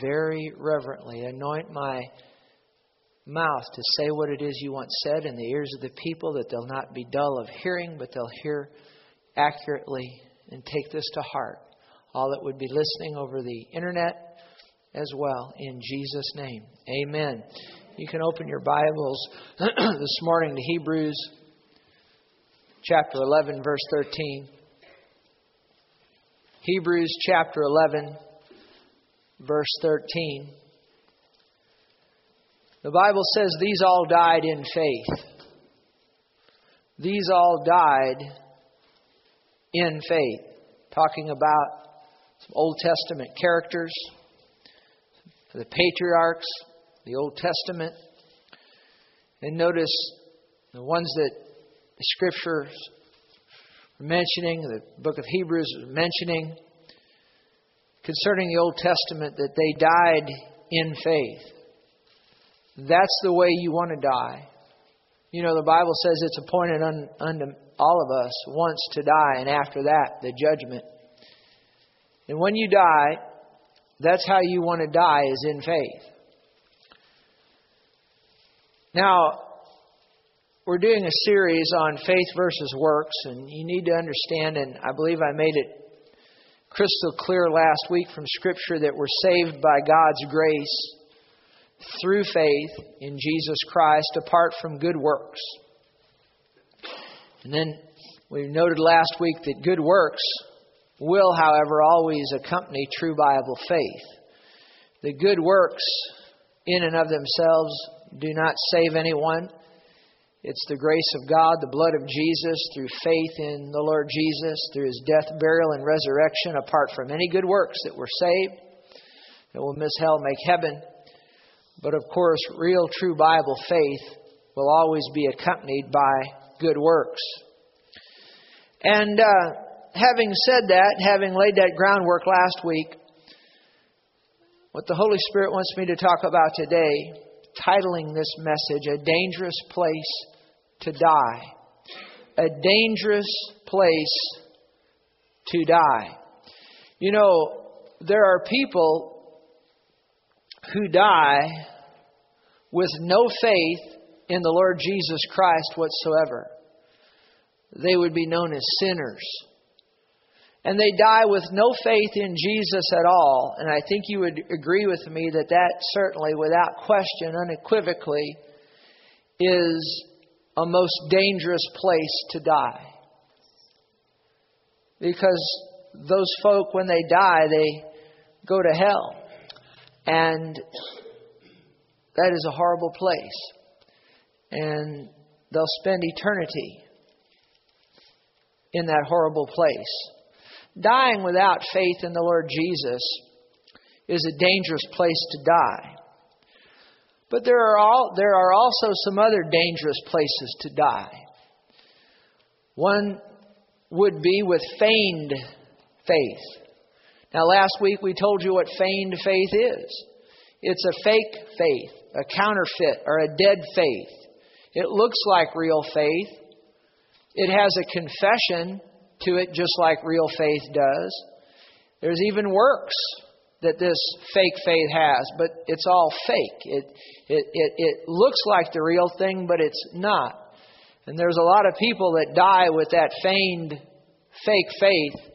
very reverently. Anoint my mouth to say what it is you want said in the ears of the people, that they'll not be dull of hearing, but they'll hear accurately and take this to heart. All that would be listening over the internet as well, in Jesus' name. Amen. You can open your Bibles this morning to Hebrews chapter 11, verse 13. Hebrews chapter 11, verse 13. The Bible says these all died in faith. These all died in faith. Talking about some Old Testament characters, the patriarchs, the Old Testament. And notice the ones that the scriptures mentioning, the book of Hebrews is mentioning concerning the Old Testament that they died in faith. That's the way you want to die. You know, the Bible says it's appointed un, unto all of us once to die, and after that, the judgment. And when you die, that's how you want to die, is in faith. Now, we're doing a series on faith versus works, and you need to understand, and I believe I made it crystal clear last week from Scripture that we're saved by God's grace through faith in Jesus Christ apart from good works. And then we noted last week that good works will, however, always accompany true Bible faith. The good works in and of themselves do not save anyone. It's the grace of God, the blood of Jesus, through faith in the Lord Jesus, through his death, burial, and resurrection, apart from any good works that we're saved, that will miss hell, make heaven. But of course, real, true Bible faith will always be accompanied by good works. And uh, having said that, having laid that groundwork last week, what the Holy Spirit wants me to talk about today, titling this message, A Dangerous Place to die. A dangerous place to die. You know, there are people who die with no faith in the Lord Jesus Christ whatsoever. They would be known as sinners. And they die with no faith in Jesus at all. And I think you would agree with me that that certainly, without question, unequivocally, is a most dangerous place to die. Because those folk, when they die, they go to hell. And that is a horrible place. And they'll spend eternity in that horrible place. Dying without faith in the Lord Jesus is a dangerous place to die. But there are, all, there are also some other dangerous places to die. One would be with feigned faith. Now, last week we told you what feigned faith is it's a fake faith, a counterfeit, or a dead faith. It looks like real faith. It has a confession to it, just like real faith does. There's even works that this fake faith has, but it's all fake. It, it, it, it looks like the real thing, but it's not. And there's a lot of people that die with that feigned fake faith,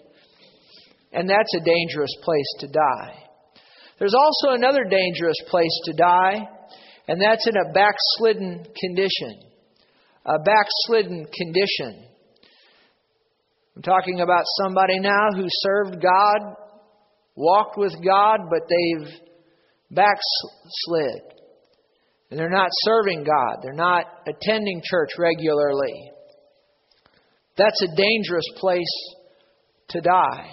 and that's a dangerous place to die. There's also another dangerous place to die, and that's in a backslidden condition. A backslidden condition. I'm talking about somebody now who served God walked with God, but they've backslid. And they're not serving God. They're not attending church regularly. That's a dangerous place to die.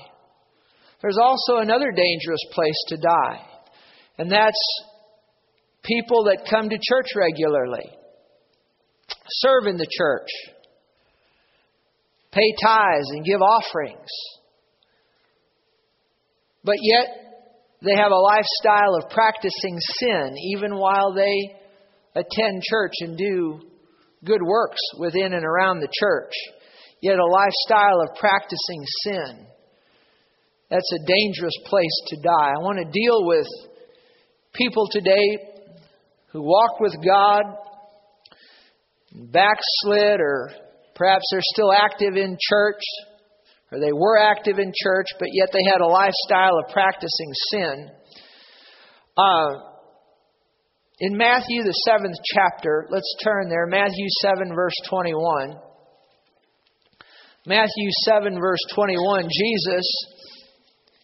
There's also another dangerous place to die, and that's people that come to church regularly, serve in the church, pay tithes and give offerings but yet, they have a lifestyle of practicing sin even while they attend church and do good works within and around the church. Yet, a lifestyle of practicing sin. That's a dangerous place to die. I want to deal with people today who walk with God, backslid, or perhaps they're still active in church, or they were active in church, but yet they had a lifestyle of practicing sin. Uh, in Matthew, the seventh chapter, let's turn there. Matthew 7, verse 21. Matthew 7, verse 21, Jesus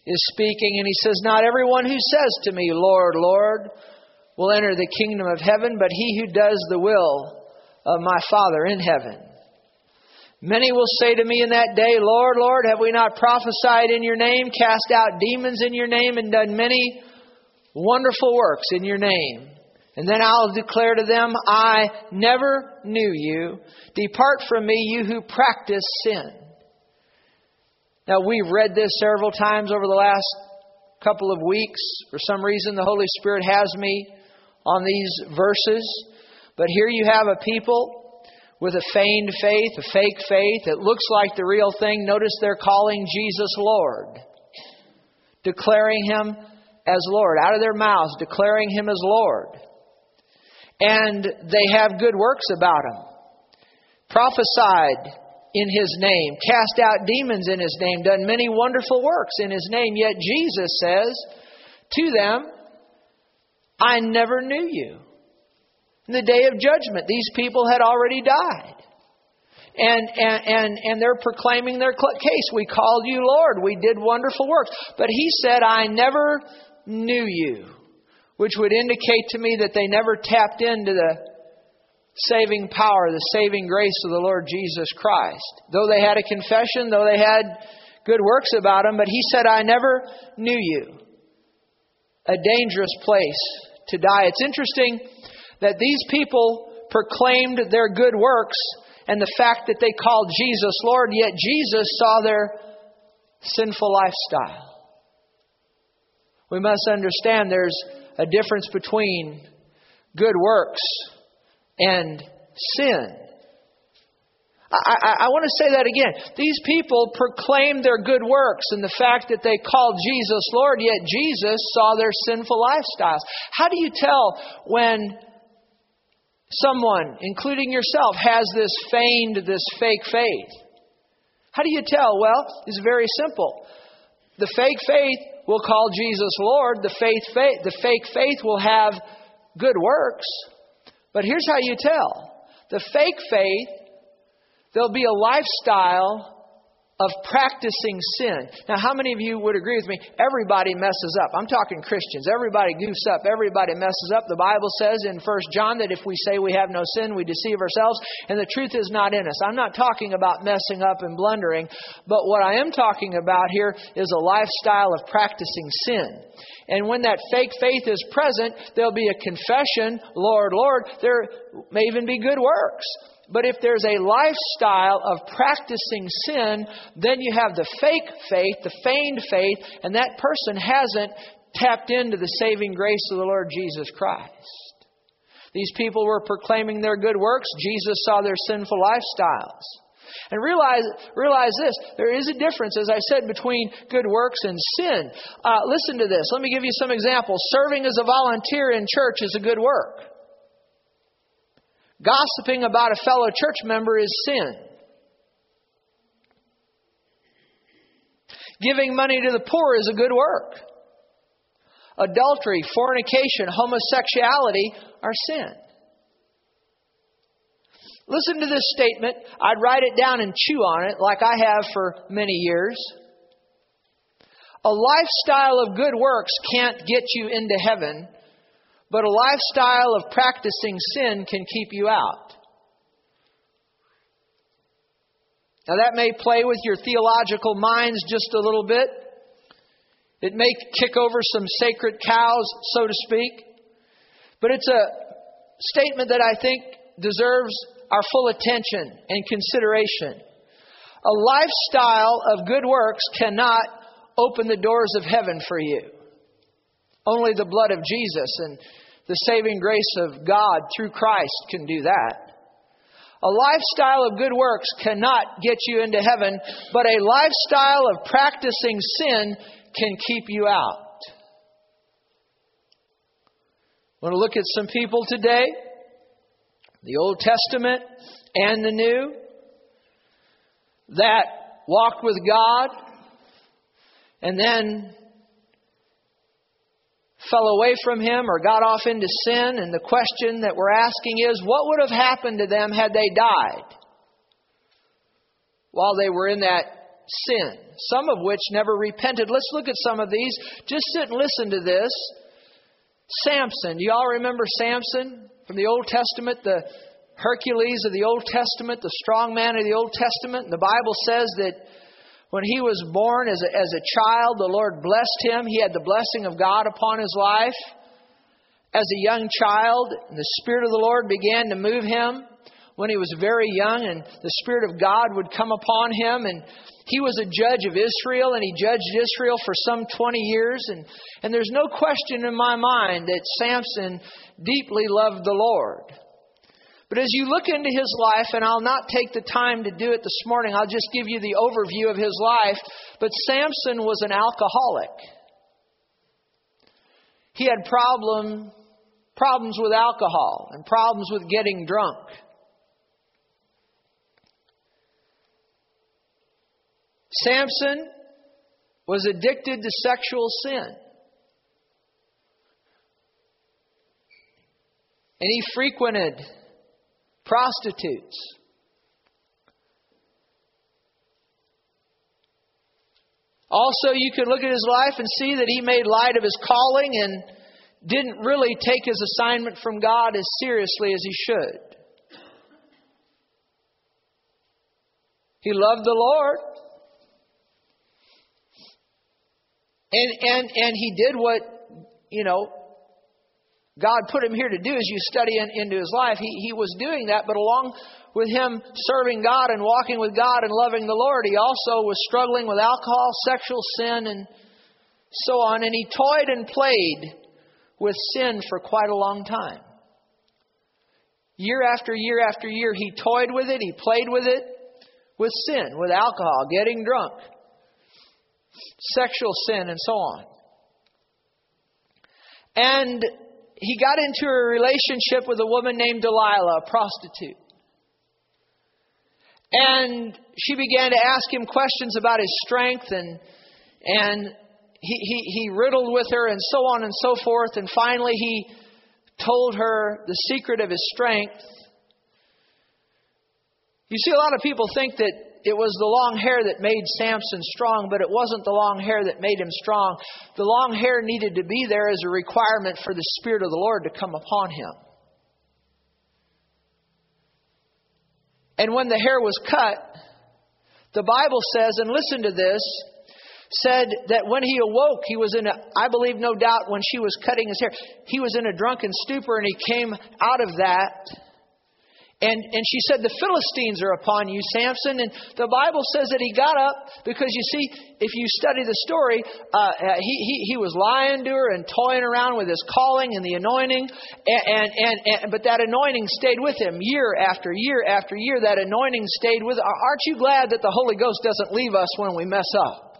is speaking, and he says, Not everyone who says to me, Lord, Lord, will enter the kingdom of heaven, but he who does the will of my Father in heaven. Many will say to me in that day, Lord, Lord, have we not prophesied in your name, cast out demons in your name, and done many wonderful works in your name? And then I'll declare to them, I never knew you. Depart from me, you who practice sin. Now, we've read this several times over the last couple of weeks. For some reason, the Holy Spirit has me on these verses. But here you have a people with a feigned faith, a fake faith. It looks like the real thing. Notice they're calling Jesus Lord, declaring Him as Lord, out of their mouths, declaring Him as Lord. And they have good works about Him. Prophesied in His name, cast out demons in His name, done many wonderful works in His name. Yet Jesus says to them, I never knew you. In the day of judgment, these people had already died. And, and, and, and they're proclaiming their case. We called you Lord. We did wonderful works. But he said, I never knew you. Which would indicate to me that they never tapped into the saving power, the saving grace of the Lord Jesus Christ. Though they had a confession, though they had good works about him, but he said, I never knew you. A dangerous place to die. It's interesting that these people proclaimed their good works and the fact that they called Jesus Lord, yet Jesus saw their sinful lifestyle. We must understand there's a difference between good works and sin. I, I, I, want to say that again. These people proclaimed their good works and the fact that they called Jesus Lord, yet Jesus saw their sinful lifestyles. How do you tell when someone, including yourself, has this feigned, this fake faith. How do you tell? Well, it's very simple. The fake faith will call Jesus Lord. The faith, faith, the fake faith will have good works. But here's how you tell. The fake faith, there'll be a lifestyle of practicing sin. Now, how many of you would agree with me? Everybody messes up. I'm talking Christians. Everybody goofs up. Everybody messes up. The Bible says in 1 John that if we say we have no sin, we deceive ourselves, and the truth is not in us. I'm not talking about messing up and blundering, but what I am talking about here is a lifestyle of practicing sin. And when that fake faith is present, there'll be a confession, Lord, Lord. There may even be good works. But if there's a lifestyle of practicing sin, then you have the fake faith, the feigned faith, and that person hasn't tapped into the saving grace of the Lord Jesus Christ. These people were proclaiming their good works. Jesus saw their sinful lifestyles. And realize, realize this there is a difference, as I said, between good works and sin. Uh, listen to this. Let me give you some examples. Serving as a volunteer in church is a good work. Gossiping about a fellow church member is sin. Giving money to the poor is a good work. Adultery, fornication, homosexuality are sin. Listen to this statement. I'd write it down and chew on it like I have for many years. A lifestyle of good works can't get you into heaven, but a lifestyle of practicing sin can keep you out. Now, that may play with your theological minds just a little bit. It may kick over some sacred cows, so to speak. But it's a statement that I think deserves our full attention and consideration. A lifestyle of good works cannot open the doors of heaven for you. Only the blood of Jesus and the saving grace of God through Christ can do that. A lifestyle of good works cannot get you into heaven, but a lifestyle of practicing sin can keep you out. I want to look at some people today, the Old Testament and the New, that walked with God and then fell away from Him or got off into sin. And the question that we're asking is what would have happened to them had they died while they were in that sin? Some of which never repented. Let's look at some of these. Just sit and listen to this. Samson. Do you all remember Samson from the Old Testament? The Hercules of the Old Testament, the strong man of the Old Testament. And the Bible says that when he was born as a, as a child, the Lord blessed him. He had the blessing of God upon his life. As a young child, the Spirit of the Lord began to move him when he was very young, and the Spirit of God would come upon him. And he was a judge of Israel, and he judged Israel for some 20 years. And, and there's no question in my mind that Samson deeply loved the Lord. But as you look into his life, and I'll not take the time to do it this morning, I'll just give you the overview of his life. But Samson was an alcoholic. He had problem, problems with alcohol and problems with getting drunk. Samson was addicted to sexual sin. And he frequented prostitutes. Also, you can look at his life and see that he made light of his calling and didn't really take his assignment from God as seriously as he should. He loved the Lord. And, and, and he did what, you know, God put him here to do as you study in, into his life. He, he was doing that, but along with him serving God and walking with God and loving the Lord, he also was struggling with alcohol, sexual sin, and so on. And he toyed and played with sin for quite a long time. Year after year after year, he toyed with it, he played with it, with sin, with alcohol, getting drunk, sexual sin, and so on. And he got into a relationship with a woman named Delilah, a prostitute. And she began to ask him questions about his strength and and he, he, he riddled with her and so on and so forth. And finally he told her the secret of his strength. You see, a lot of people think that it was the long hair that made Samson strong, but it wasn't the long hair that made him strong. The long hair needed to be there as a requirement for the Spirit of the Lord to come upon him. And when the hair was cut, the Bible says, and listen to this, said that when he awoke, he was in a, I believe no doubt when she was cutting his hair, he was in a drunken stupor and he came out of that and, and she said, The Philistines are upon you, Samson. And the Bible says that he got up because you see, if you study the story, uh, uh, he, he, he was lying to her and toying around with his calling and the anointing. And, and, and, and, but that anointing stayed with him year after year after year. That anointing stayed with Aren't you glad that the Holy Ghost doesn't leave us when we mess up?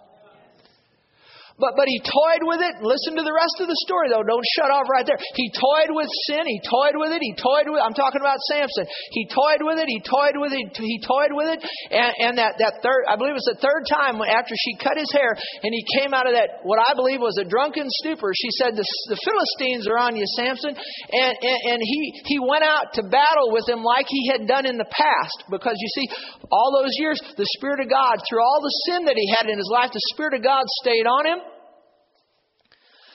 But, but he toyed with it. Listen to the rest of the story, though. Don't shut off right there. He toyed with sin. He toyed with it. He toyed with I'm talking about Samson. He toyed with it. He toyed with it. He toyed with it. And, and that, that third, I believe it was the third time after she cut his hair and he came out of that, what I believe was a drunken stupor. She said, The, the Philistines are on you, Samson. And, and, and he, he went out to battle with them like he had done in the past. Because you see, all those years, the Spirit of God, through all the sin that he had in his life, the Spirit of God stayed on him.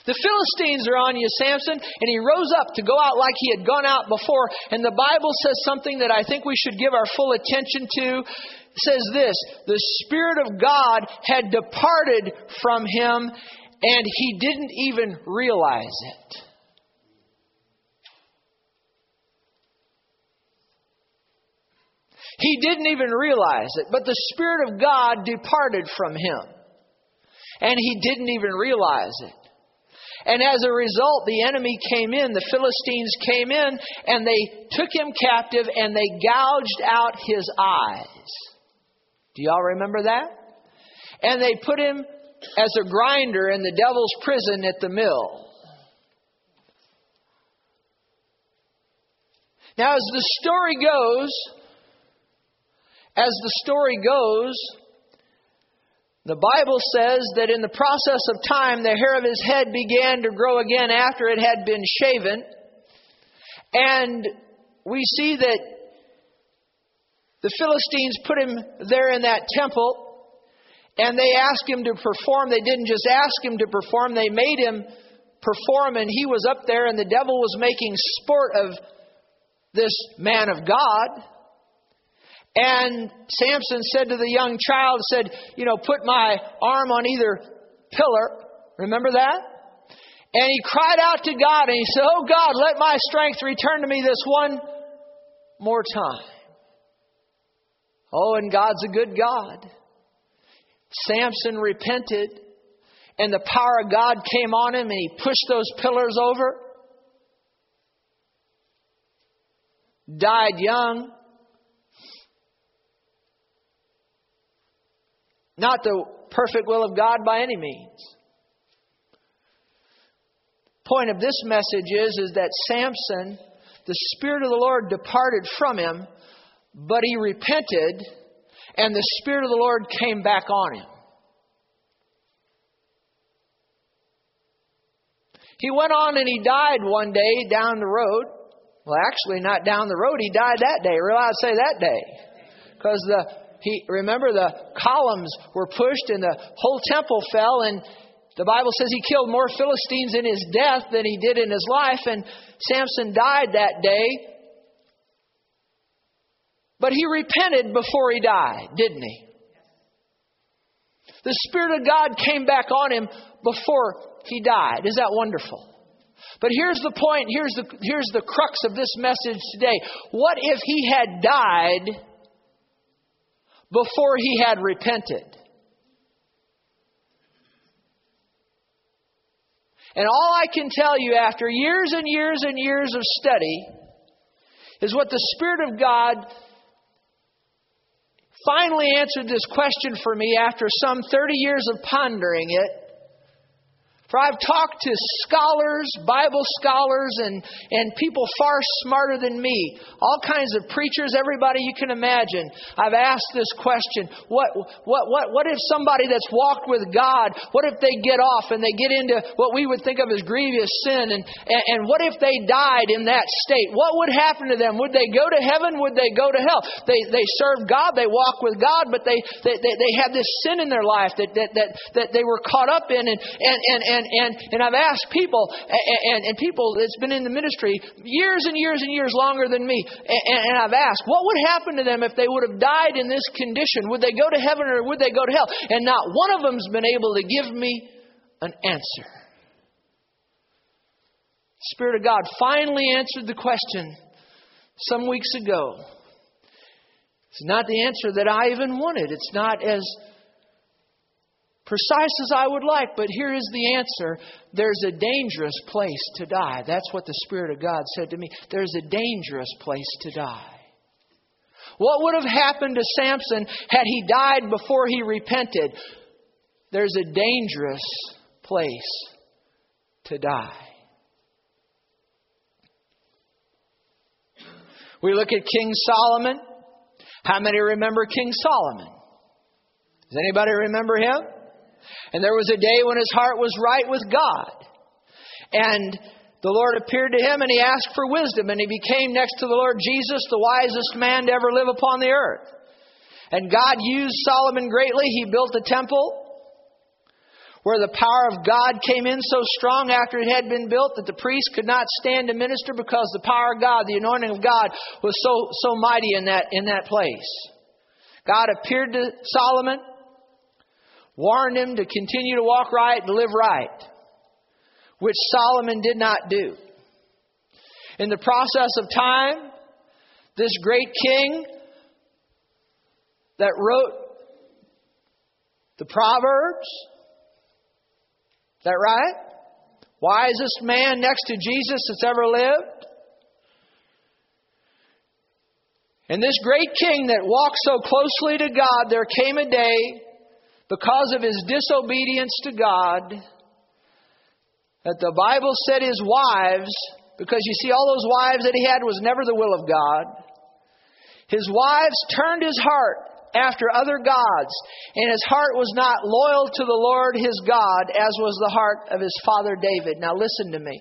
The Philistines are on you, Samson. And he rose up to go out like he had gone out before. And the Bible says something that I think we should give our full attention to. It says this The Spirit of God had departed from him, and he didn't even realize it. He didn't even realize it, but the Spirit of God departed from him. And he didn't even realize it. And as a result, the enemy came in, the Philistines came in, and they took him captive and they gouged out his eyes. Do y'all remember that? And they put him as a grinder in the devil's prison at the mill. Now, as the story goes, as the story goes, the Bible says that in the process of time, the hair of his head began to grow again after it had been shaven. And we see that the Philistines put him there in that temple and they asked him to perform. They didn't just ask him to perform, they made him perform, and he was up there, and the devil was making sport of this man of God. And Samson said to the young child, said, You know, put my arm on either pillar. Remember that? And he cried out to God and he said, Oh God, let my strength return to me this one more time. Oh, and God's a good God. Samson repented, and the power of God came on him, and he pushed those pillars over. Died young. Not the perfect will of God by any means. Point of this message is, is that Samson, the Spirit of the Lord departed from him, but he repented and the Spirit of the Lord came back on him. He went on and he died one day down the road. Well, actually, not down the road. He died that day. Real, I'd say that day, because the he remember the columns were pushed and the whole temple fell, and the Bible says he killed more Philistines in his death than he did in his life, and Samson died that day. But he repented before he died, didn't he? The Spirit of God came back on him before he died. Is that wonderful? But here's the point, here's the, here's the crux of this message today. What if he had died before he had repented? And all I can tell you after years and years and years of study is what the Spirit of God finally answered this question for me after some 30 years of pondering it for I've talked to scholars, Bible scholars, and, and people far smarter than me, all kinds of preachers, everybody you can imagine. I've asked this question what, what, what, what if somebody that's walked with God, what if they get off and they get into what we would think of as grievous sin? And, and, and what if they died in that state? What would happen to them? Would they go to heaven? Would they go to hell? They, they serve God, they walk with God, but they, they, they, they have this sin in their life that, that, that, that they were caught up in. And, and, and, and and, and, and I've asked people, and, and people that's been in the ministry years and years and years longer than me, and, and I've asked, what would happen to them if they would have died in this condition? Would they go to heaven or would they go to hell? And not one of them's been able to give me an answer. The Spirit of God finally answered the question some weeks ago. It's not the answer that I even wanted. It's not as precise as I would like, but here is the answer. There's a dangerous place to die. That's what the Spirit of God said to me. There's a dangerous place to die. What would have happened to Samson had he died before he repented? There's a dangerous place to die. We look at King Solomon. How many remember King Solomon? Does anybody remember him? And there was a day when his heart was right with God. And the Lord appeared to him and he asked for wisdom, and he became, next to the Lord Jesus, the wisest man to ever live upon the earth. And God used Solomon greatly. He built a temple where the power of God came in so strong after it had been built that the priest could not stand to minister because the power of God, the anointing of God, was so, so mighty in that, in that place. God appeared to Solomon warned him to continue to walk right and live right, which Solomon did not do. In the process of time, this great king that wrote the Proverbs, is that right? Wisest man next to Jesus that's ever lived. And this great king that walked so closely to God, there came a day because of his disobedience to God, that the Bible said his wives Because you see, all those wives that he had was never the will of God. His wives turned his heart after other gods, and his heart was not loyal to the Lord his God, as was the heart of his father David. Now, listen to me.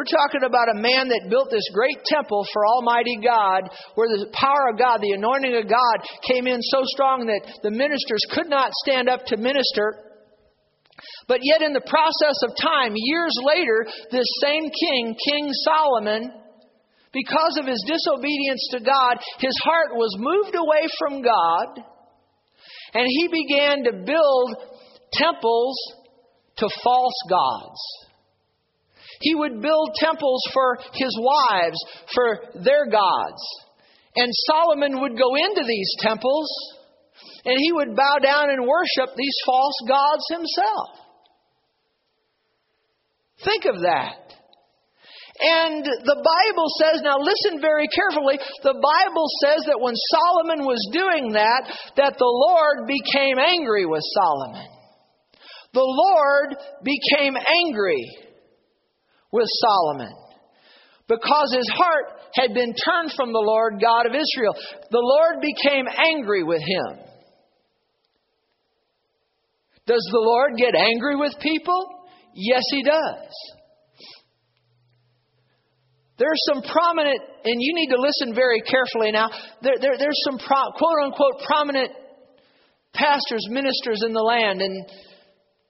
We're talking about a man that built this great temple for Almighty God, where the power of God, the anointing of God, came in so strong that the ministers could not stand up to minister. But yet, in the process of time, years later, this same king, King Solomon, because of his disobedience to God, his heart was moved away from God, and he began to build temples to false gods. He would build temples for his wives, for their gods. And Solomon would go into these temples and he would bow down and worship these false gods himself. Think of that. And the Bible says, now listen very carefully, the Bible says that when Solomon was doing that, that the Lord became angry with Solomon. The Lord became angry with Solomon because his heart had been turned from the Lord God of Israel. The Lord became angry with him. Does the Lord get angry with people? Yes, he does. There's some prominent, and you need to listen very carefully now. There, there, there's some pro, quote unquote prominent pastors, ministers in the land, and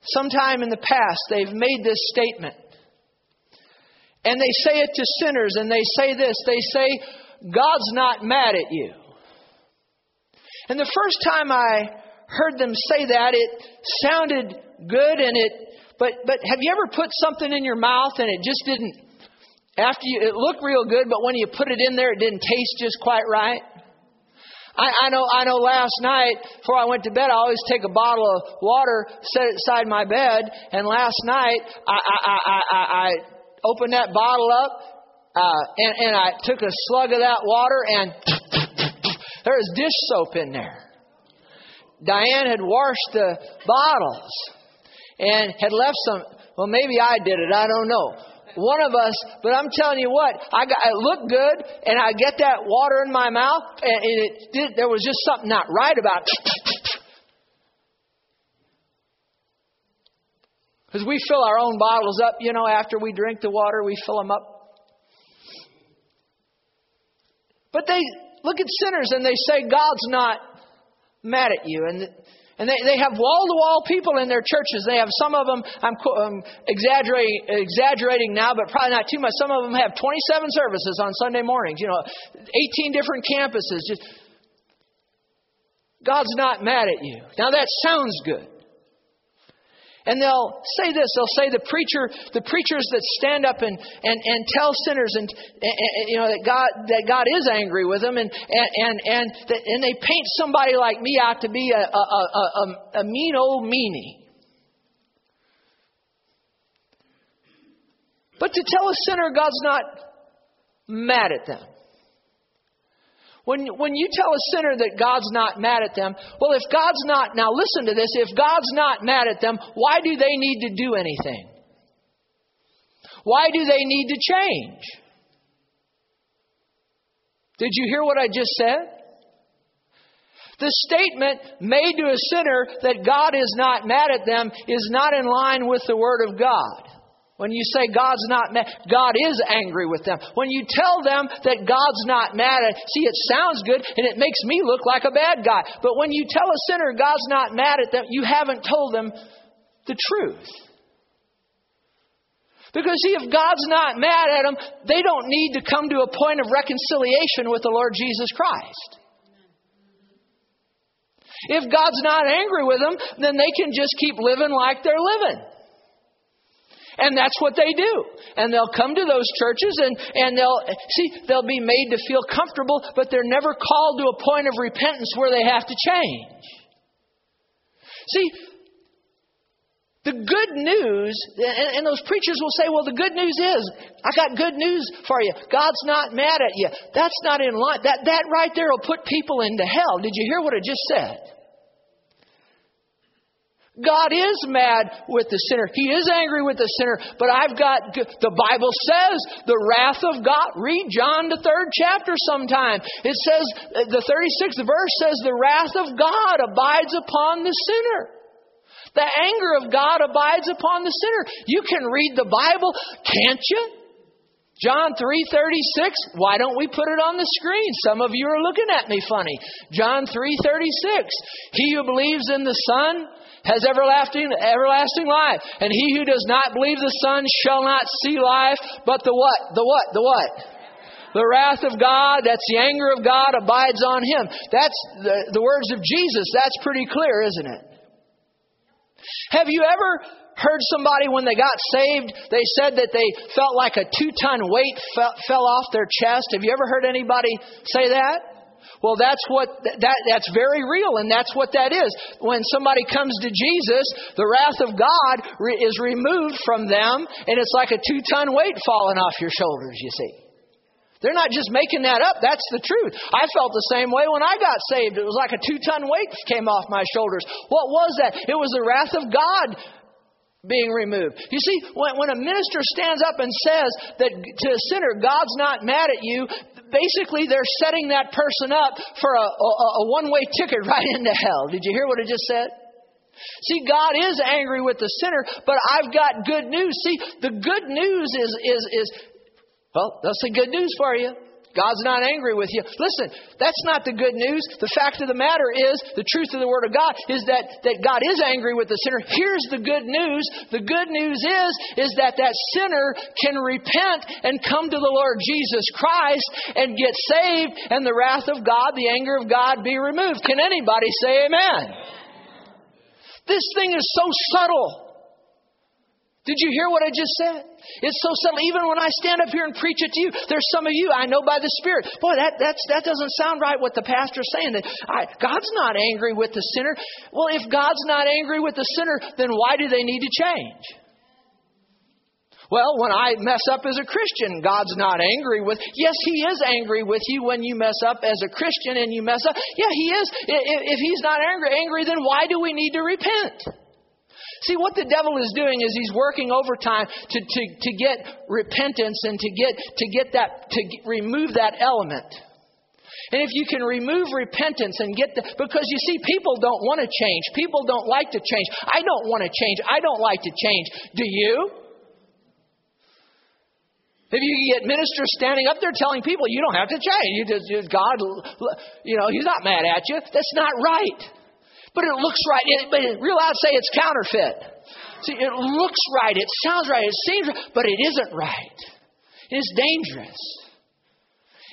sometime in the past they've made this statement. And they say it to sinners, and they say this they say, God's not mad at you. And the first time I heard them say that, it sounded good, and it, but, but have you ever put something in your mouth and it just didn't, after you, it looked real good, but when you put it in there, it didn't taste just quite right? I, I know. I know. Last night, before I went to bed, I always take a bottle of water, set it beside my bed. And last night, I, I, I, I, I opened that bottle up, uh, and, and I took a slug of that water, and there was dish soap in there. Diane had washed the bottles and had left some. Well, maybe I did it. I don't know. One of us, but I'm telling you what, I got it looked good, and I get that water in my mouth, and it did. There was just something not right about it. Because we fill our own bottles up, you know, after we drink the water, we fill them up. But they look at sinners and they say, God's not mad at you. And, and they, they have wall to wall people in their churches. They have some of them, I'm, I'm um, exaggerating, exaggerating now, but probably not too much. Some of them have 27 services on Sunday mornings, you know, 18 different campuses. Just, God's not mad at you. Now that sounds good. And they'll say this. They'll say the preacher, the preachers that stand up and, and, and tell sinners and, and, you know that God that God is angry with them and and and and, that, and they paint somebody like me out to be a, a, a, a, a mean old meanie. But to tell a sinner God's not mad at them. When, when you tell a sinner that God's not mad at them, well, if God's not, now listen to this, if God's not mad at them, why do they need to do anything? Why do they need to change? Did you hear what I just said? The statement made to a sinner that God is not mad at them is not in line with the Word of God. When you say God's not mad, God is angry with them. When you tell them that God's not mad at, see, it sounds good and it makes me look like a bad guy. But when you tell a sinner God's not mad at them, you haven't told them the truth. Because see, if God's not mad at them, they don't need to come to a point of reconciliation with the Lord Jesus Christ. If God's not angry with them, then they can just keep living like they're living. And that's what they do. And they'll come to those churches and, and they'll, see, they'll be made to feel comfortable, but they're never called to a point of repentance where they have to change. See, the good news, and, those preachers will say, well, the good news is, I got good news for you. God's not mad at you. That's not in line. That, that right there will put people into hell. Did you hear what I just said? God is mad with the sinner. He is angry with the sinner. But I've got, the Bible says, the wrath of God. Read John, the third chapter sometime. It says, uh, the 36th verse says, the wrath of God abides upon the sinner. The anger of God abides upon the sinner. You can read the Bible, can't you? John 3:36, why don't we put it on the screen? Some of you are looking at me funny. John 3:36, he who believes in the Son has everlasting everlasting life, and he who does not believe the Son shall not see life, but the what? The what? The what? The wrath of God, that's the anger of God abides on him. That's the, the words of Jesus. That's pretty clear, isn't it? Have you ever heard somebody when they got saved, they said that they felt like a two ton weight fell, fell off their chest. Have you ever heard anybody say that? Well, that's what that that's very real, and that's what that is. When somebody comes to Jesus, the wrath of God re- is removed from them, and it's like a two-ton weight falling off your shoulders. You see, they're not just making that up. That's the truth. I felt the same way when I got saved. It was like a two-ton weight came off my shoulders. What was that? It was the wrath of God being removed. You see, when, when a minister stands up and says that to a sinner, God's not mad at you, basically they're setting that person up for a, a, a one way ticket right into hell. Did you hear what I just said? See, God is angry with the sinner, but I've got good news. See, the good news is, is, is well, that's the good news for you. God's not angry with you. Listen, that's not the good news. The fact of the matter is, the truth of the Word of God is that, that God is angry with the sinner. Here's the good news. The good news is, is that that sinner can repent and come to the Lord Jesus Christ and get saved and the wrath of God, the anger of God be removed. Can anybody say amen? This thing is so subtle. Did you hear what I just said? It's so subtle. Even when I stand up here and preach it to you, there's some of you I know by the Spirit. Boy, that that's, that doesn't sound right. What the pastor's saying that I, God's not angry with the sinner. Well, if God's not angry with the sinner, then why do they need to change? Well, when I mess up as a Christian, God's not angry with. Yes, He is angry with you when you mess up as a Christian and you mess up. Yeah, He is. If He's not angry, angry, then why do we need to repent? See, what the devil is doing is he's working overtime to, to, to get repentance and to get, to get that, to get, remove that element. And if you can remove repentance and get the, because you see, people don't want to change. People don't like to change. I don't want to change. I don't like to change. Do you? If you get ministers standing up there telling people you don't have to change, you just, you, God, you know, He's not mad at you. That's not right. But it looks right. It, but real out say it's counterfeit. See, it looks right. It sounds right. It seems right. But it isn't right. It is dangerous.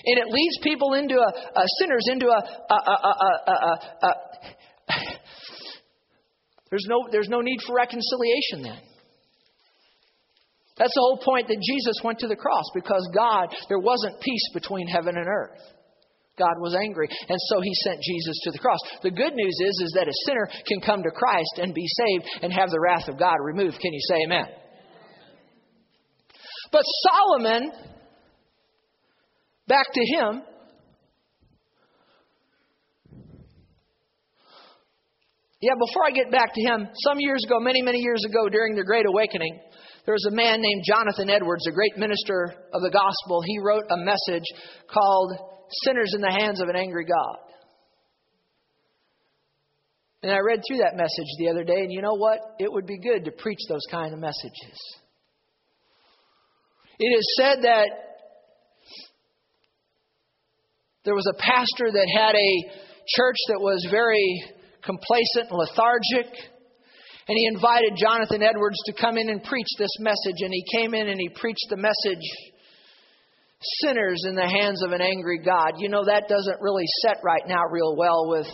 And it leads people into a, a sinners into a, a, a there's no there's no need for reconciliation then. That's the whole point that Jesus went to the cross because God, there wasn't peace between heaven and earth. God was angry, and so he sent Jesus to the cross. The good news is, is that a sinner can come to Christ and be saved and have the wrath of God removed. Can you say amen? But Solomon, back to him, Yeah, before I get back to him, some years ago, many, many years ago, during the Great Awakening, there was a man named Jonathan Edwards, a great minister of the gospel. He wrote a message called sinners in the hands of an angry God. And I read through that message the other day, and you know what? It would be good to preach those kind of messages. It is said that there was a pastor that had a church that was very complacent and lethargic. And he invited Jonathan Edwards to come in and preach this message. And he came in and he preached the message sinners in the hands of an angry God. You know, that doesn't really set right now real well with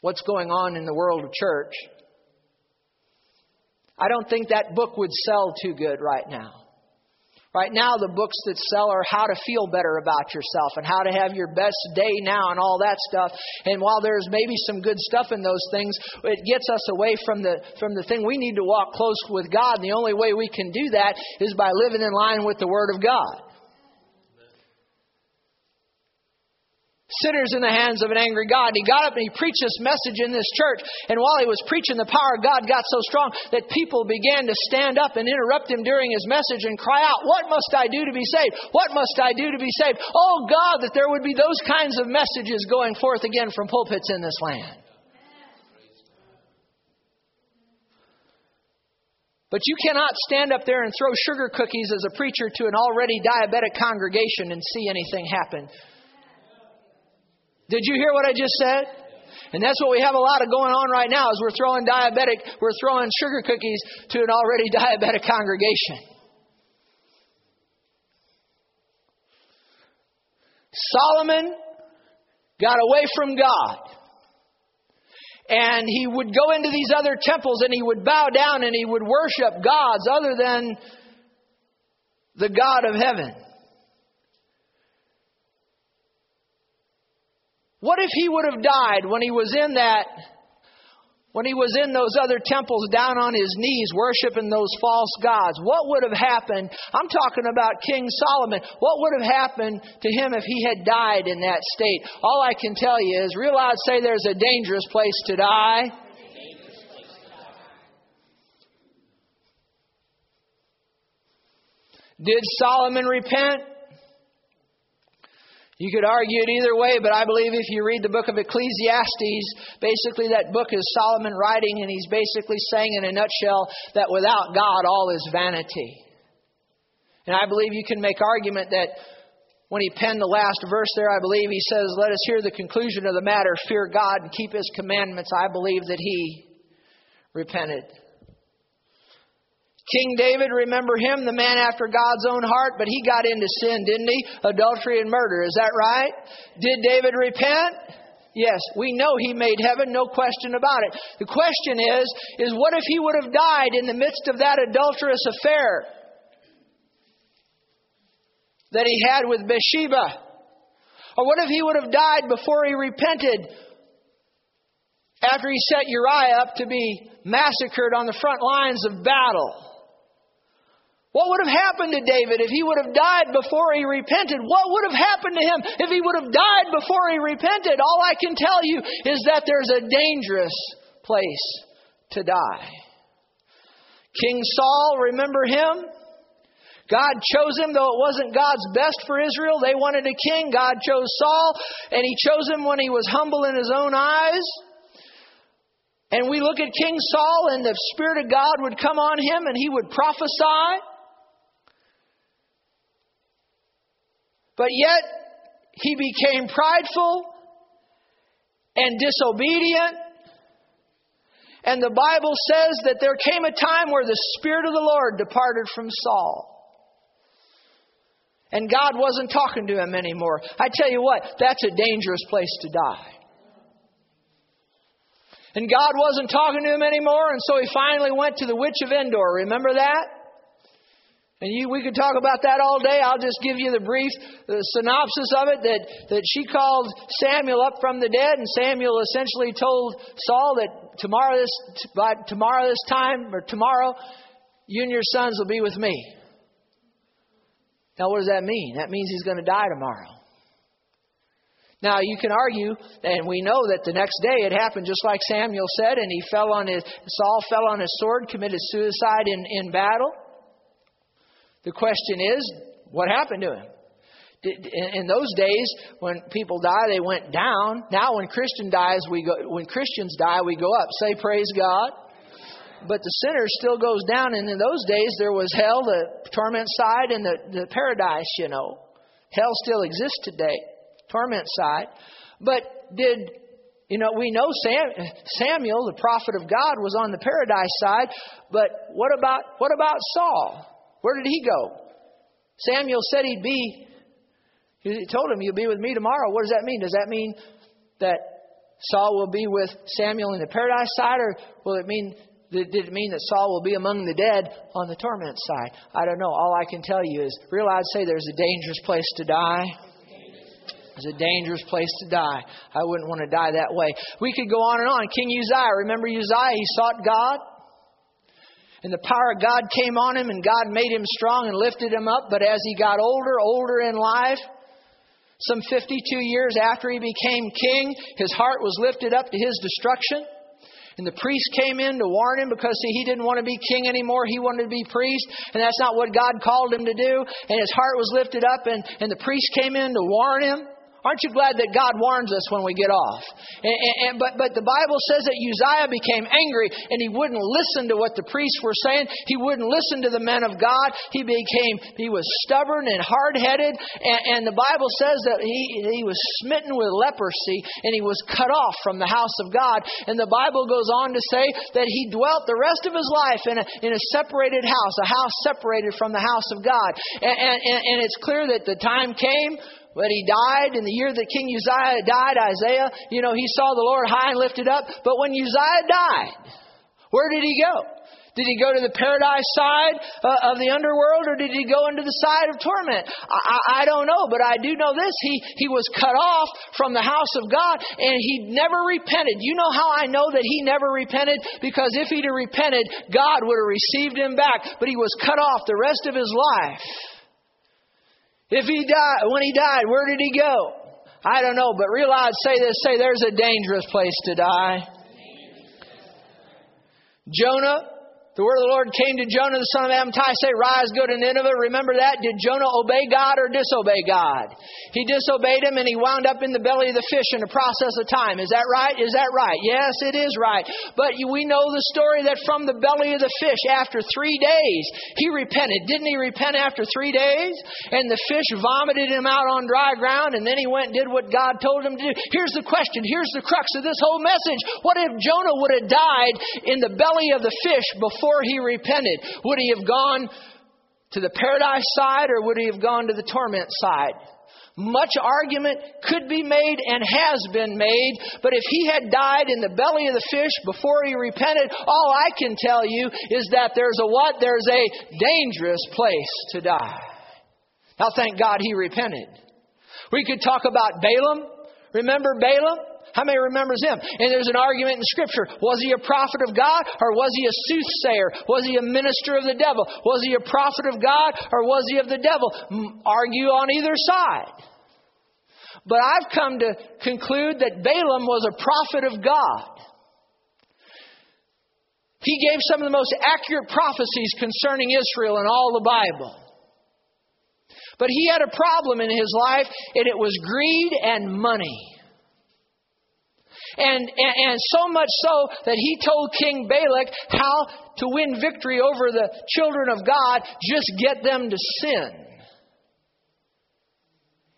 what's going on in the world of church. I don't think that book would sell too good right now. Right now, the books that sell are how to feel better about yourself and how to have your best day now and all that stuff. And while there's maybe some good stuff in those things, it gets us away from the, from the thing. We need to walk close with God. And the only way we can do that is by living in line with the Word of God. Sinners in the hands of an angry God. And he got up and he preached this message in this church. And while he was preaching, the power of God got so strong that people began to stand up and interrupt him during his message and cry out, What must I do to be saved? What must I do to be saved? Oh God, that there would be those kinds of messages going forth again from pulpits in this land. But you cannot stand up there and throw sugar cookies as a preacher to an already diabetic congregation and see anything happen. Did you hear what I just said? And that's what we have a lot of going on right now is we're throwing diabetic, we're throwing sugar cookies to an already diabetic congregation. Solomon got away from God. And he would go into these other temples and he would bow down and he would worship gods other than the God of heaven. What if he would have died when he was in that, when he was in those other temples down on his knees worshiping those false gods? What would have happened? I'm talking about King Solomon. What would have happened to him if he had died in that state? All I can tell you is real say there's a dangerous place to die. Did Solomon repent? You could argue it either way, but I believe if you read the book of Ecclesiastes, basically that book is Solomon writing, and he's basically saying in a nutshell that without God, all is vanity. And I believe you can make argument that when he penned the last verse there, I believe he says, Let us hear the conclusion of the matter, fear God and keep his commandments. I believe that he repented. King David, remember him, the man after God's own heart, but he got into sin, didn't he? Adultery and murder, is that right? Did David repent? Yes, we know he made heaven, no question about it. The question is, is what if he would have died in the midst of that adulterous affair that he had with Bathsheba? Or what if he would have died before he repented after he set Uriah up to be massacred on the front lines of battle? What would have happened to David if he would have died before he repented? What would have happened to him if he would have died before he repented? All I can tell you is that there's a dangerous place to die. King Saul, remember him? God chose him, though it wasn't God's best for Israel. They wanted a king. God chose Saul, and he chose him when he was humble in his own eyes. And we look at King Saul, and the Spirit of God would come on him, and he would prophesy. But yet, he became prideful and disobedient. And the Bible says that there came a time where the Spirit of the Lord departed from Saul. And God wasn't talking to him anymore. I tell you what, that's a dangerous place to die. And God wasn't talking to him anymore, and so he finally went to the witch of Endor. Remember that? And you, we could talk about that all day. I'll just give you the brief the synopsis of it that, that she called Samuel up from the dead, and Samuel essentially told Saul that tomorrow this, by tomorrow this time, or tomorrow, you and your sons will be with me. Now, what does that mean? That means he's going to die tomorrow. Now, you can argue, and we know that the next day it happened just like Samuel said, and he fell on his, Saul fell on his sword, committed suicide in, in battle. The question is, what happened to him? In those days, when people die, they went down. Now, when Christian dies, we go. When Christians die, we go up. Say praise God. But the sinner still goes down. And in those days, there was hell, the torment side, and the, the paradise. You know, hell still exists today, torment side. But did you know, we know Sam, Samuel, the prophet of God, was on the paradise side, but what about what about Saul? Where did he go? Samuel said he'd be, he told him, You'll be with me tomorrow. What does that mean? Does that mean that Saul will be with Samuel in the paradise side, or will it mean did it mean that Saul will be among the dead on the torment side? I don't know. All I can tell you is, real I'd say there's a dangerous place to die. It's a dangerous place to die. I wouldn't want to die that way. We could go on and on. King Uzziah, remember Uzziah? He sought God. And the power of God came on him, and God made him strong and lifted him up. But as he got older, older in life, Some 52 years after he became king, his heart was lifted up to his destruction. And the priest came in to warn him because, see, he didn't want to be king anymore. He wanted to be priest. And that's not what God called him to do. And his heart was lifted up, and, and the priest came in to warn him. Aren't you glad that God warns us when we get off? And, and, but, but the Bible says that Uzziah became angry and he wouldn't listen to what the priests were saying. He wouldn't listen to the men of God. He became, he was stubborn and hard headed. And, and the Bible says that he, he was smitten with leprosy and he was cut off from the house of God. And the Bible goes on to say that he dwelt the rest of his life in a, in a separated house, a house separated from the house of God. And, and it's clear that the time came but he died in the year that King Uzziah died, Isaiah, you know, he saw the Lord high and lifted up. But when Uzziah died, where did he go? Did he go to the paradise side uh, of the underworld or did he go into the side of torment? I, I, I don't know, but I do know this. He, he was cut off from the house of God and he never repented. You know how I know that he never repented? Because if he'd have repented, God would have received him back. But he was cut off the rest of his life. If he died, when he died, where did he go? I don't know, but realize, say this, say there's a dangerous place to die. Jonah the word of the Lord came to Jonah, the son of Amittai, say, Rise, go to Nineveh. Remember that? Did Jonah obey God or disobey God? He disobeyed him and he wound up in the belly of the fish in the process of time. Is that right? Is that right? Yes, it is right. But we know the story that from the belly of the fish, after three days, he repented. Didn't he repent after three days? And the fish vomited him out on dry ground and then he went and did what God told him to do. Here's the question. Here's the crux of this whole message. What if Jonah would have died in the belly of the fish before before he repented? Would he have gone to the paradise side or would he have gone to the torment side? Much argument could be made and has been made, but if he had died in the belly of the fish before he repented, all I can tell you is that there's a what? There's a dangerous place to die. Now, thank God he repented. We could talk about Balaam. Remember Balaam? How many remembers him? And there's an argument in Scripture. Was he a prophet of God or was he a soothsayer? Was he a minister of the devil? Was he a prophet of God or was he of the devil? Argue on either side. But I've come to conclude that Balaam was a prophet of God. He gave some of the most accurate prophecies concerning Israel in all the Bible. But he had a problem in his life, and it was greed and money. And, and, and so much so that he told King Balak how to win victory over the children of God, just get them to sin.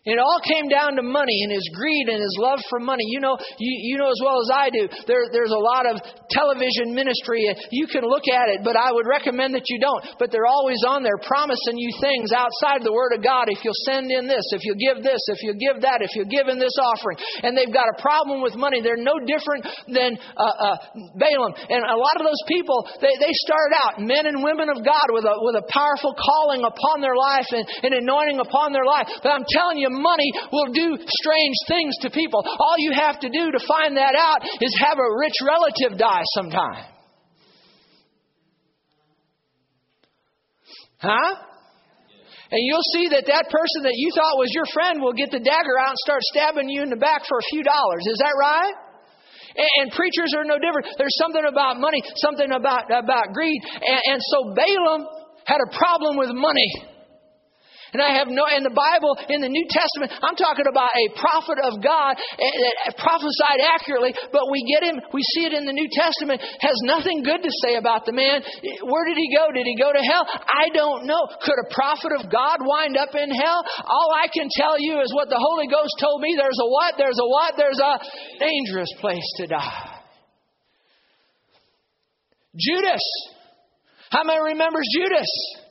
It all came down to money and his greed and his love for money. You know, you, you know as well as I do, there, there's a lot of television ministry. You can look at it, but I would recommend that you don't. But they're always on there promising you things outside the Word of God. If you'll send in this, if you'll give this, if you'll give that, if you'll give in this offering. And they've got a problem with money. They're no different than uh, uh, Balaam. And a lot of those people, they, they start out, men and women of God, with a, with a powerful calling upon their life and, and anointing upon their life. But I'm telling you, money will do strange things to people. All you have to do to find that out is have a rich relative die sometime. Huh? And you'll see that that person that you thought was your friend will get the dagger out and start stabbing you in the back for a few dollars. Is that right? And, and preachers are no different. There's something about money, something about, about greed. And, and so Balaam had a problem with money. And I have no, in the Bible, in the New Testament, I'm talking about a prophet of God eh, that prophesied accurately, but we get him, we see it in the New Testament, has nothing good to say about the man. Where did he go? Did he go to hell? I don't know. Could a prophet of God wind up in hell? All I can tell you is what the Holy Ghost told me. There's a what? There's a what? There's a dangerous place to die. Judas. How many remembers Judas?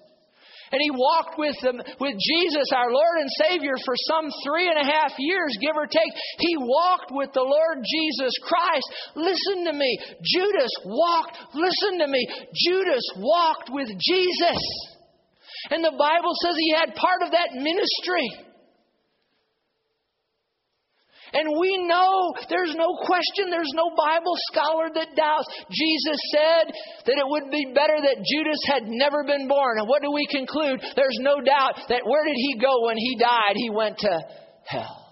And he walked with them, with Jesus, our Lord and Savior, for some three and a half years, give or take. He walked with the Lord Jesus Christ. Listen to me. Judas walked, listen to me. Judas walked with Jesus. And the Bible says he had part of that ministry. And we know there's no question, there's no Bible scholar that doubts. Jesus said that it would be better that Judas had never been born. And what do we conclude? There's no doubt that where did he go when he died? He went to hell.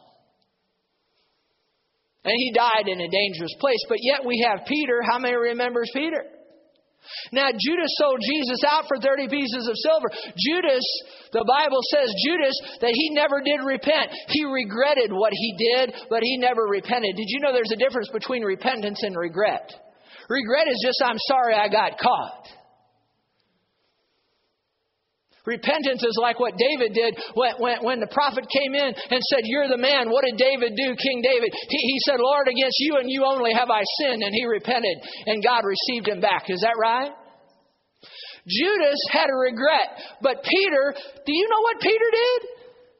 And he died in a dangerous place. But yet we have Peter. How many remembers Peter? Now, Judas sold Jesus out for 30 pieces of silver. Judas, the Bible says, Judas, that he never did repent. He regretted what he did, but he never repented. Did you know there's a difference between repentance and regret? Regret is just, I'm sorry I got caught. Repentance is like what David did when, when, when, the prophet came in and said, You're the man. What did David do, King David? He, he said, Lord, against you and you only have I sinned. And he repented, and God received him back. Is that right? Judas had a regret. But Peter, do you know what Peter did?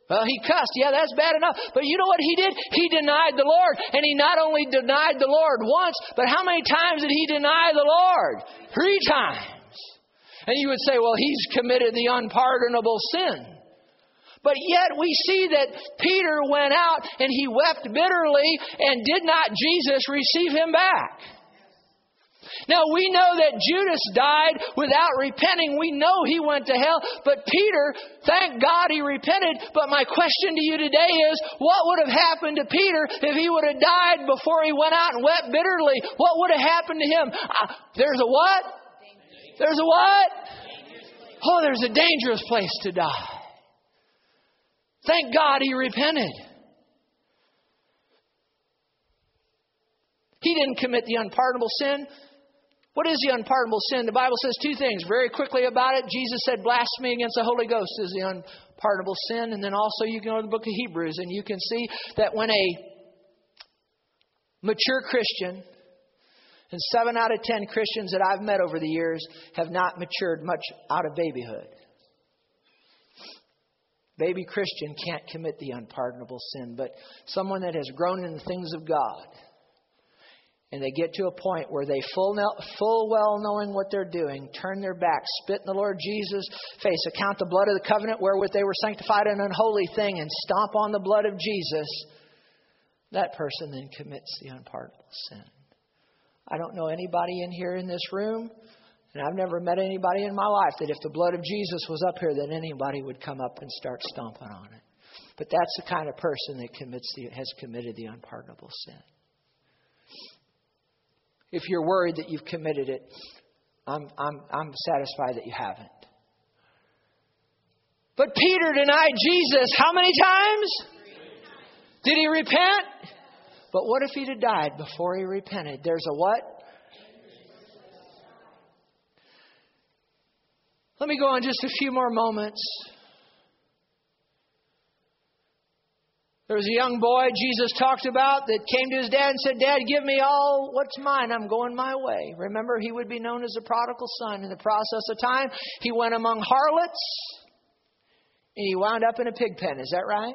Well, he cussed. Yeah, that's bad enough. But you know what he did? He denied the Lord. And he not only denied the Lord once, but how many times did he deny the Lord? Three times. And you would say, well, he's committed the unpardonable sin. But yet we see that Peter went out and he wept bitterly, and did not Jesus receive him back? Now we know that Judas died without repenting. We know he went to hell. But Peter, thank God he repented. But my question to you today is what would have happened to Peter if he would have died before he went out and wept bitterly? What would have happened to him? Uh, there's a what? There's a what? Oh, there's a dangerous place to die. Thank God he repented. He didn't commit the unpardonable sin. What is the unpardonable sin? The Bible says two things very quickly about it. Jesus said blasphemy against the Holy Ghost is the unpardonable sin. And then also you can go to the book of Hebrews and you can see that when a mature Christian and seven out of ten Christians that I've met over the years have not matured much out of babyhood. Baby Christian can't commit the unpardonable sin, but someone that has grown in the things of God and they get to a point where they full, full well knowing what they're doing, turn their back, spit in the Lord Jesus' face, account the blood of the covenant wherewith they were sanctified an unholy thing, and stomp on the blood of Jesus, that person then commits the unpardonable sin. I don't know anybody in here in this room, and I've never met anybody in my life that if the blood of Jesus was up here, that anybody would come up and start stomping on it. But that's the kind of person that commits the, has committed the unpardonable sin. If you're worried that you've committed it, I'm, I'm, I'm satisfied that you haven't. But Peter denied Jesus how many times? Did he repent? But what if he'd have died before he repented? There's a what? Let me go on just a few more moments. There was a young boy Jesus talked about that came to his dad and said, Dad, give me all what's mine. I'm going my way. Remember, he would be known as the prodigal son. In the process of time, he went among harlots and he wound up in a pig pen. Is that right?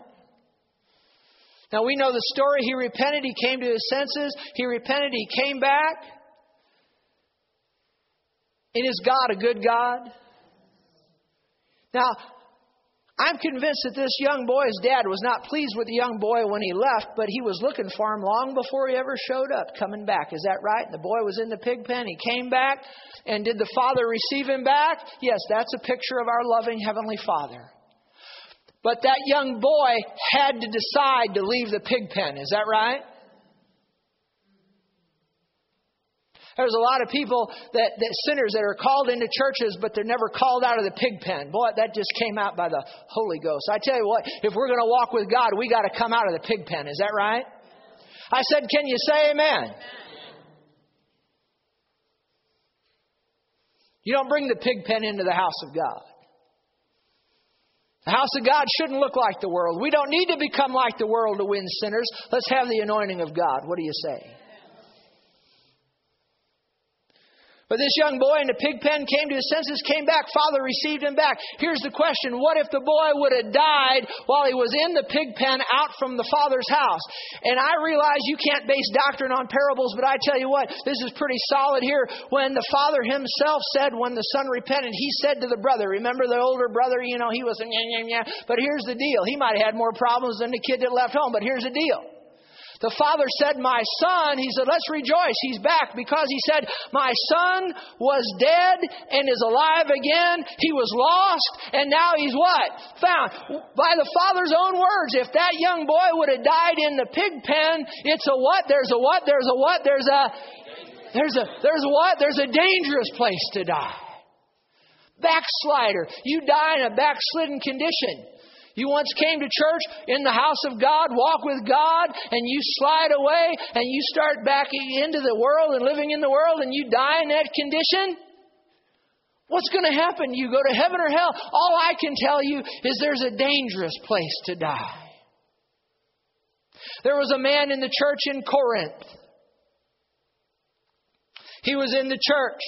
Now we know the story. He repented, he came to his senses, he repented, he came back. And is God a good God? Now, I'm convinced that this young boy's dad was not pleased with the young boy when he left, but he was looking for him long before he ever showed up coming back. Is that right? The boy was in the pig pen. He came back. And did the father receive him back? Yes, that's a picture of our loving Heavenly Father. But that young boy had to decide to leave the pig pen. Is that right? There's a lot of people that, that sinners that are called into churches, but they're never called out of the pig pen. Boy, that just came out by the Holy Ghost. I tell you what, if we're going to walk with God, we got to come out of the pig pen. Is that right? I said, can you say amen? You don't bring the pig pen into the house of God. The house of God shouldn't look like the world. We don't need to become like the world to win sinners. Let's have the anointing of God. What do you say? But this young boy in the pig pen came to his senses, came back. Father received him back. Here's the question What if the boy would have died while he was in the pig pen out from the father's house? And I realize you can't base doctrine on parables, but I tell you what, this is pretty solid here. When the father himself said, when the son repented, he said to the brother, remember the older brother, you know, he was, yeah, yeah, yeah. But here's the deal. He might have had more problems than the kid that left home, but here's the deal. The father said, My son, he said, Let's rejoice. He's back because he said, My son was dead and is alive again. He was lost and now he's what? Found. By the father's own words, if that young boy would have died in the pig pen, it's a what? There's a what? There's a what? There's a. There's a there's what? There's a dangerous place to die. Backslider. You die in a backslidden condition. You once came to church in the house of God, walk with God, and you slide away and you start back into the world and living in the world and you die in that condition. What's going to happen? You go to heaven or hell? All I can tell you is there's a dangerous place to die. There was a man in the church in Corinth. He was in the church.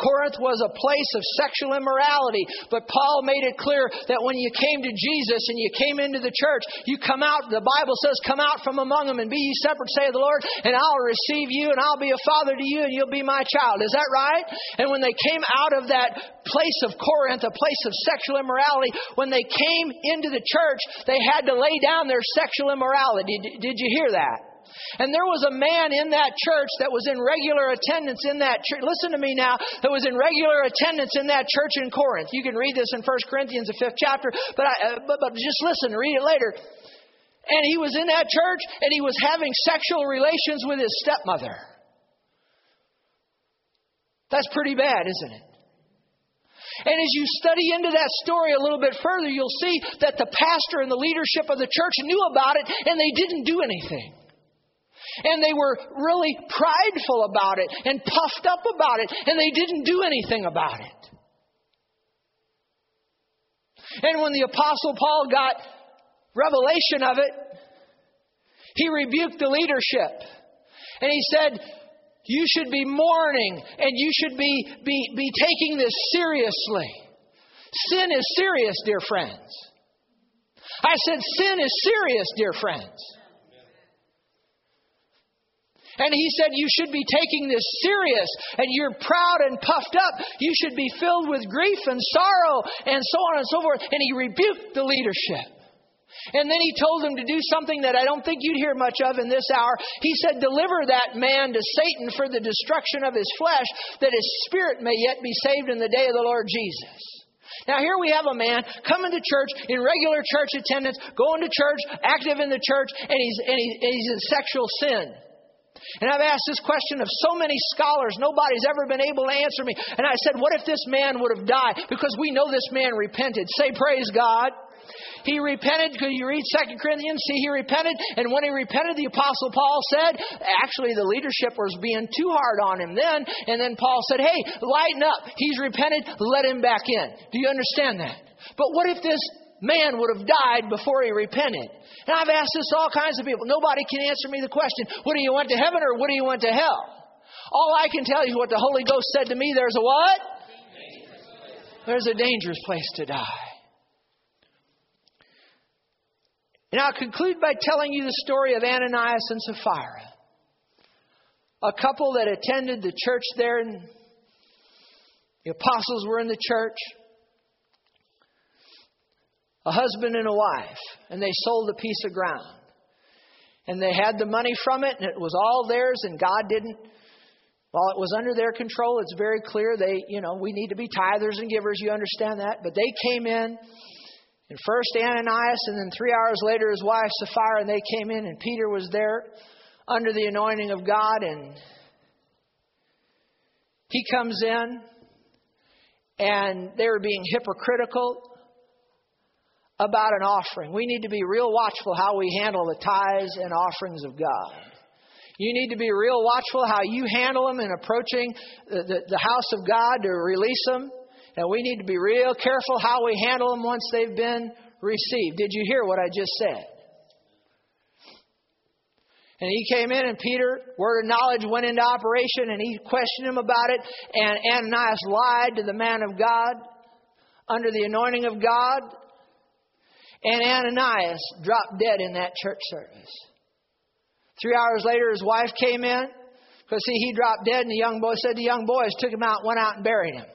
Corinth was a place of sexual immorality, but Paul made it clear that when you came to Jesus and you came into the church, you come out, the Bible says, come out from among them and be ye separate, say the Lord, and I'll receive you and I'll be a father to you and you'll be my child. Is that right? And when they came out of that place of Corinth, a place of sexual immorality, when they came into the church, they had to lay down their sexual immorality. Did, did you hear that? And there was a man in that church that was in regular attendance in that church. Listen to me now. That was in regular attendance in that church in Corinth. You can read this in 1 Corinthians, the fifth chapter, but, I, uh, but, but just listen, read it later. And he was in that church and he was having sexual relations with his stepmother. That's pretty bad, isn't it? And as you study into that story a little bit further, you'll see that the pastor and the leadership of the church knew about it and they didn't do anything. And they were really prideful about it and puffed up about it, and they didn't do anything about it. And when the Apostle Paul got revelation of it, he rebuked the leadership. And he said, You should be mourning and you should be, be, be taking this seriously. Sin is serious, dear friends. I said, Sin is serious, dear friends. And he said, You should be taking this serious, and you're proud and puffed up. You should be filled with grief and sorrow, and so on and so forth. And he rebuked the leadership. And then he told them to do something that I don't think you'd hear much of in this hour. He said, Deliver that man to Satan for the destruction of his flesh, that his spirit may yet be saved in the day of the Lord Jesus. Now, here we have a man coming to church in regular church attendance, going to church, active in the church, and he's, and, he, and he's in sexual sin. And I've asked this question of so many scholars. Nobody's ever been able to answer me. And I said, What if this man would have died? Because we know this man repented. Say, Praise God. He repented because you read Second Corinthians, see, he repented. And when he repented, the Apostle Paul said, actually, the leadership was being too hard on him then. And then Paul said, Hey, lighten up. He's repented. Let him back in. Do you understand that? But what if this man would have died before he repented. And I've asked this to all kinds of people. Nobody can answer me the question, what do you want to heaven or what do you want to hell? All I can tell you is what the Holy Ghost said to me. There's a what? There's a dangerous place to die. And I'll conclude by telling you the story of Ananias and Sapphira. A couple that attended the church there, and the apostles were in the church a husband and a wife, and they sold a piece of ground. And they had the money from it, and it was all theirs, and God didn't. While it was under their control, it's very clear they, you know, we need to be tithers and givers, you understand that. But they came in, and first Ananias, and then three hours later his wife Sapphira, and they came in, and Peter was there under the anointing of God, and he comes in, and they were being hypocritical about an offering. We need to be real watchful how we handle the tithes and offerings of God. You need to be real watchful how you handle them in approaching the, the, the house of God to release them. And we need to be real careful how we handle them once they've been received. Did you hear what I just said? And he came in, and Peter, word of knowledge, went into operation, and he questioned him about it. And Ananias lied to the man of God under the anointing of God. And Ananias dropped dead in that church service. Three hours later, his wife came in because, see, he dropped dead, and the young boy said the young boys took him out, went out and buried him.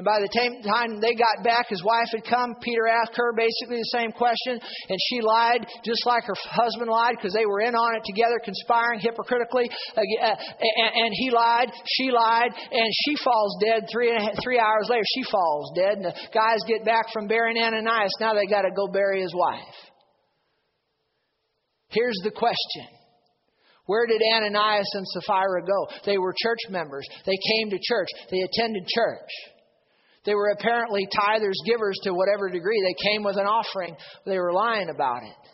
And by the time they got back, his wife had come. Peter asked her basically the same question, and she lied just like her husband lied because they were in on it together, conspiring hypocritically. Uh, and he lied, she lied, and she falls dead. Three, three hours later, she falls dead. And the guys get back from burying Ananias. Now they got to go bury his wife. Here's the question. Where did Ananias and Sapphira go? They were church members. They came to church. They attended church. They were apparently tithers, givers to whatever degree. They came with an offering. They were lying about it.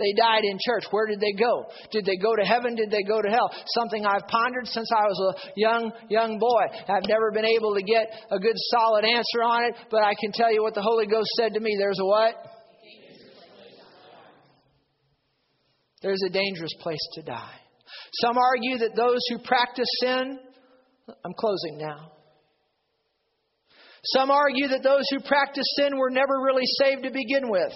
They died in church. Where did they go? Did they go to heaven? Did they go to hell? Something I've pondered since I was a young, young boy. I've never been able to get a good solid answer on it, but I can tell you what the Holy Ghost said to me. There's a what? There's a dangerous place to die. Some argue that those who practice sin, I'm closing now. Some argue that those who practice sin were never really saved to begin with.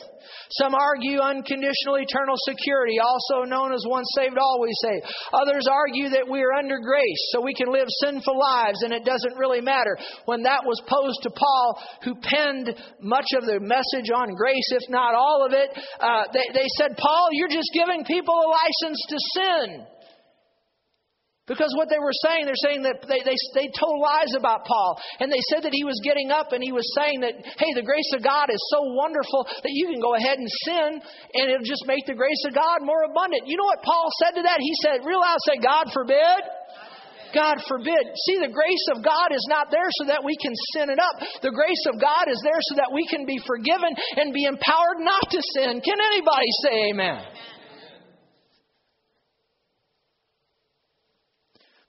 Some argue unconditional eternal security, also known as once saved, always saved. Others argue that we are under grace, so we can live sinful lives and it doesn't really matter. When that was posed to Paul, who penned much of the message on grace, if not all of it, uh, they, they said, Paul, you're just giving people a license to sin. Because what they were saying, they're saying that they, they, they told lies about Paul. And they said that he was getting up and he was saying that, hey, the grace of God is so wonderful that you can go ahead and sin and it'll just make the grace of God more abundant. You know what Paul said to that? He said, real say, God forbid. God forbid. See, the grace of God is not there so that we can sin it up. The grace of God is there so that we can be forgiven and be empowered not to sin. Can anybody say amen? amen.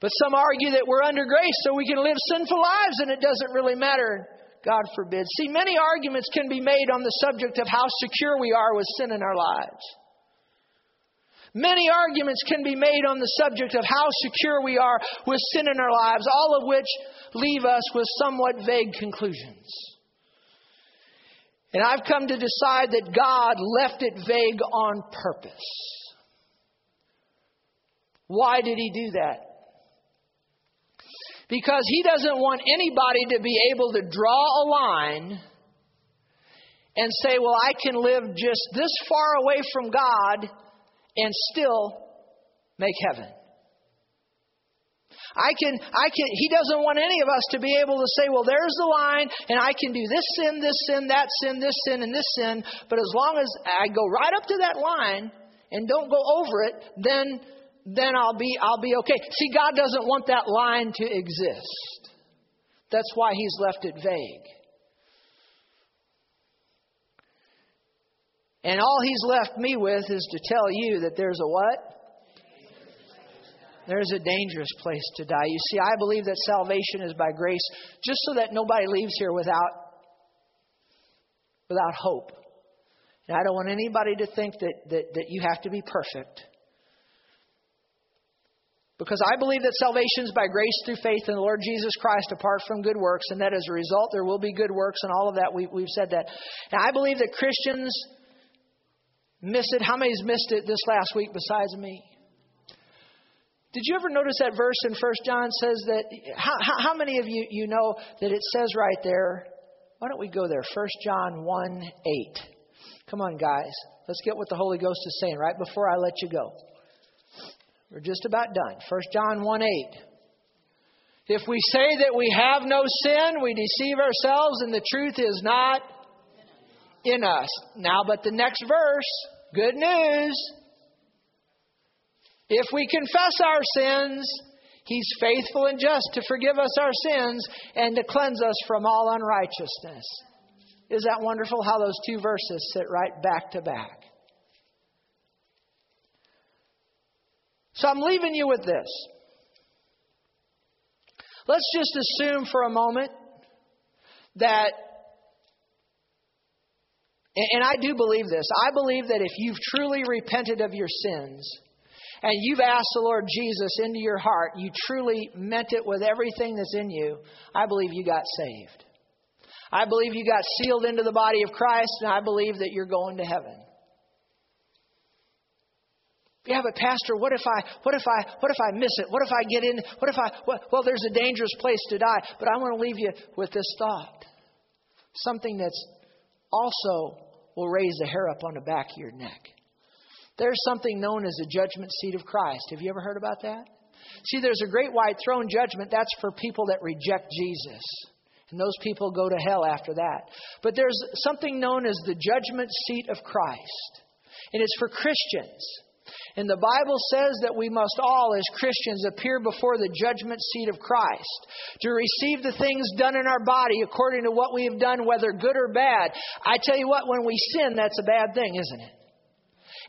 But some argue that we're under grace so we can live sinful lives and it doesn't really matter. God forbid. See, many arguments can be made on the subject of how secure we are with sin in our lives. Many arguments can be made on the subject of how secure we are with sin in our lives, all of which leave us with somewhat vague conclusions. And I've come to decide that God left it vague on purpose. Why did He do that? Because he doesn't want anybody to be able to draw a line and say, well, I can live just this far away from God and still make heaven. I can, I can, he doesn't want any of us to be able to say, well, there's the line, and I can do this sin, this sin, that sin, this sin, and this sin, but as long as I go right up to that line and don't go over it, then then I'll be I'll be okay. See, God doesn't want that line to exist. That's why he's left it vague. And all he's left me with is to tell you that there's a what? There's a dangerous place to die. You see, I believe that salvation is by grace just so that nobody leaves here without without hope. And I don't want anybody to think that, that, that you have to be perfect. Because I believe that salvation is by grace through faith in the Lord Jesus Christ apart from good works, and that as a result there will be good works and all of that. We, we've said that. And I believe that Christians miss it. How many's missed it this last week besides me? Did you ever notice that verse in First John says that? How, how, how many of you, you know that it says right there? Why don't we go there? First John 1 8. Come on, guys. Let's get what the Holy Ghost is saying right before I let you go. We're just about done. 1 John 1 8. If we say that we have no sin, we deceive ourselves and the truth is not in us. Now, but the next verse, good news. If we confess our sins, He's faithful and just to forgive us our sins and to cleanse us from all unrighteousness. Is that wonderful how those two verses sit right back to back? So I'm leaving you with this. Let's just assume for a moment that, and I do believe this, I believe that if you've truly repented of your sins, and you've asked the Lord Jesus into your heart, you truly meant it with everything that's in you, I believe you got saved. I believe you got sealed into the body of Christ, and I believe that you're going to heaven. Yeah, but pastor, what if I what if I what if I miss it? What if I get in? What if I what, well there's a dangerous place to die, but I want to leave you with this thought. Something that's also will raise the hair up on the back of your neck. There's something known as the judgment seat of Christ. Have you ever heard about that? See, there's a great white throne judgment. That's for people that reject Jesus. And those people go to hell after that. But there's something known as the judgment seat of Christ. And it's for Christians. And the Bible says that we must all, as Christians, appear before the judgment seat of Christ to receive the things done in our body according to what we have done, whether good or bad. I tell you what, when we sin, that's a bad thing, isn't it?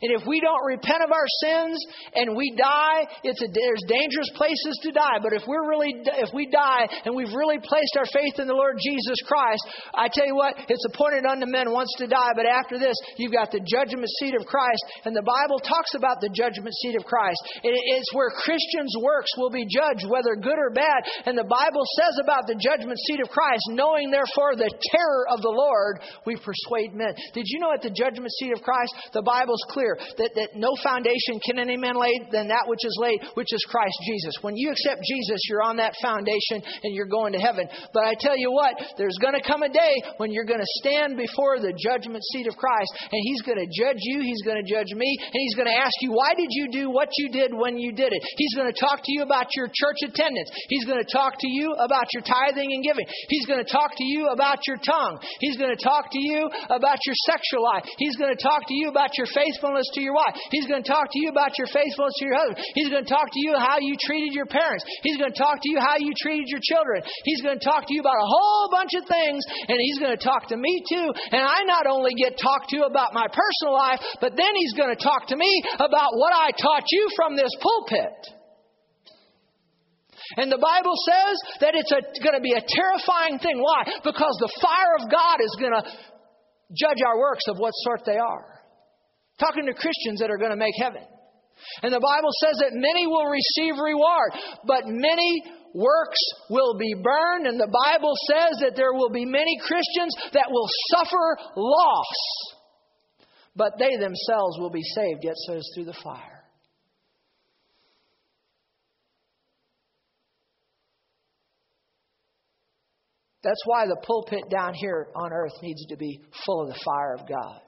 And if we don't repent of our sins and we die, it's a, there's dangerous places to die. But if we're really, if we die and we've really placed our faith in the Lord Jesus Christ, I tell you what, it's appointed unto men once to die. But after this, you've got the judgment seat of Christ. And the Bible talks about the judgment seat of Christ. it's where Christians' works will be judged, whether good or bad. And the Bible says about the judgment seat of Christ, knowing therefore the terror of the Lord, we persuade men. Did you know at the judgment seat of Christ, the Bible's clear clear that, that no foundation can any man lay than that which is laid, which is Christ Jesus. When you accept Jesus, you're on that foundation and you're going to heaven. But I tell you what, there's going to come a day when you're going to stand before the judgment seat of Christ and He's going to judge you, He's going to judge me, and He's going to ask you, why did you do what you did when you did it? He's going to talk to you about your church attendance. He's going to talk to you about your tithing and giving. He's going to talk to you about your tongue. He's going to talk to you about your sexual life. He's going to talk to you about your faithfulness faithfulness to your wife. He's going to talk to you about your faithfulness to your husband. He's going to talk to you how you treated your parents. He's going to talk to you how you treated your children. He's going to talk to you about a whole bunch of things, and he's going to talk to me too. And I not only get talked to about my personal life, but then he's going to talk to me about what I taught you from this pulpit. And the Bible says that it's going to be a terrifying thing. Why? Because the fire of God is going to judge our works of what sort they are. Talking to Christians that are going to make heaven. And the Bible says that many will receive reward, but many works will be burned. And the Bible says that there will be many Christians that will suffer loss, but they themselves will be saved, yet so is through the fire. That's why the pulpit down here on earth needs to be full of the fire of God.